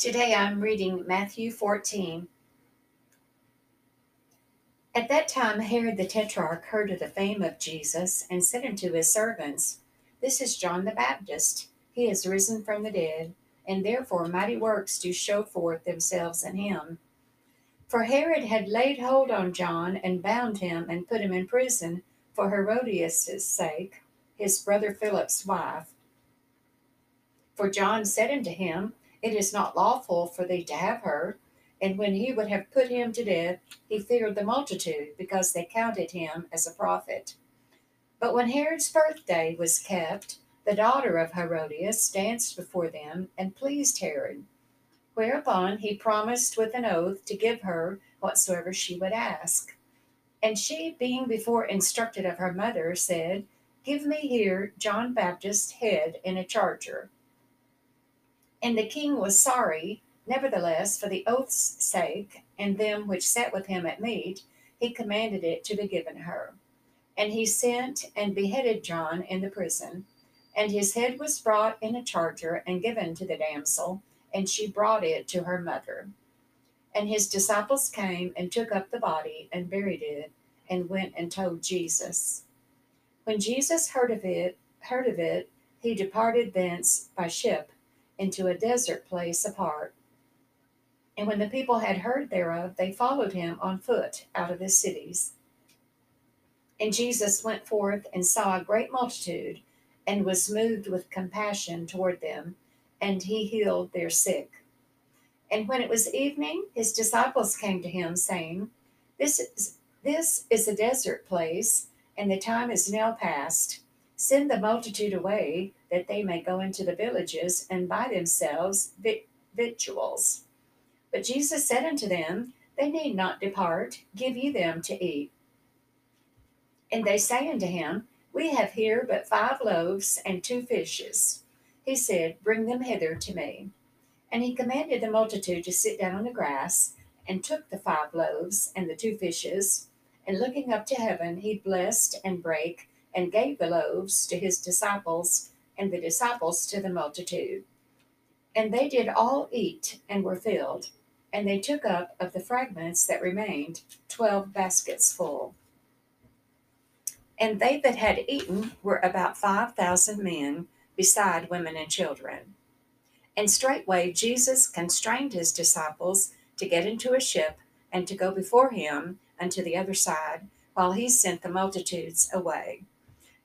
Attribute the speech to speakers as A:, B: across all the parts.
A: Today I'm reading Matthew 14. At that time, Herod the Tetrarch heard of the fame of Jesus and said unto his servants, This is John the Baptist. He is risen from the dead, and therefore mighty works do show forth themselves in him. For Herod had laid hold on John and bound him and put him in prison for Herodias' sake, his brother Philip's wife. For John said unto him, It is not lawful for thee to have her. And when he would have put him to death, he feared the multitude, because they counted him as a prophet. But when Herod's birthday was kept, the daughter of Herodias danced before them and pleased Herod. Whereupon he promised with an oath to give her whatsoever she would ask. And she, being before instructed of her mother, said, Give me here John Baptist's head in a charger. And the king was sorry Nevertheless, for the oath's sake, and them which sat with him at meat, he commanded it to be given her. And he sent and beheaded John in the prison. And his head was brought in a charger and given to the damsel, and she brought it to her mother. And his disciples came and took up the body and buried it, and went and told Jesus. When Jesus heard of it, heard of it, he departed thence by ship into a desert place apart and when the people had heard thereof, they followed him on foot out of the cities. And Jesus went forth and saw a great multitude, and was moved with compassion toward them, and he healed their sick. And when it was evening, his disciples came to him, saying, This is, this is a desert place, and the time is now past. Send the multitude away, that they may go into the villages and buy themselves victuals. But Jesus said unto them, They need not depart, give ye them to eat. And they say unto him, We have here but five loaves and two fishes. He said, Bring them hither to me. And he commanded the multitude to sit down on the grass, and took the five loaves and the two fishes, and looking up to heaven, he blessed and brake, and gave the loaves to his disciples, and the disciples to the multitude. And they did all eat and were filled and they took up of the fragments that remained twelve baskets full. And they that had eaten were about five thousand men, beside women and children. And straightway Jesus constrained his disciples to get into a ship and to go before him unto the other side, while he sent the multitudes away.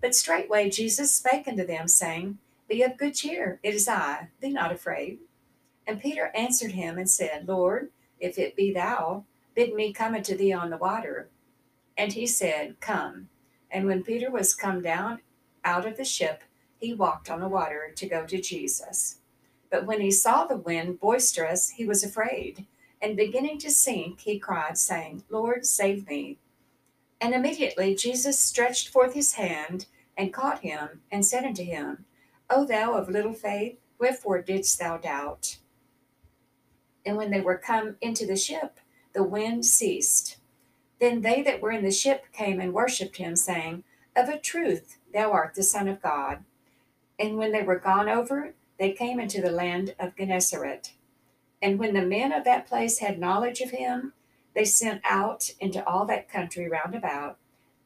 A: But straightway Jesus spake unto them, saying, Be of good cheer, it is I, be not afraid. And Peter answered him and said, Lord, if it be thou, Bid me come unto thee on the water. And he said, Come. And when Peter was come down out of the ship, he walked on the water to go to Jesus. But when he saw the wind boisterous, he was afraid, and beginning to sink, he cried, saying, Lord, save me. And immediately Jesus stretched forth his hand and caught him, and said unto him, O thou of little faith, wherefore didst thou doubt? And when they were come into the ship, the wind ceased. Then they that were in the ship came and worshipped him, saying, Of a truth, thou art the Son of God. And when they were gone over, they came into the land of Gennesaret. And when the men of that place had knowledge of him, they sent out into all that country round about,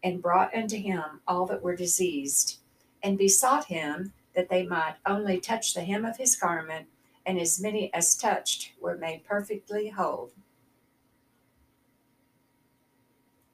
A: and brought unto him all that were diseased, and besought him that they might only touch the hem of his garment, and as many as touched were made perfectly whole.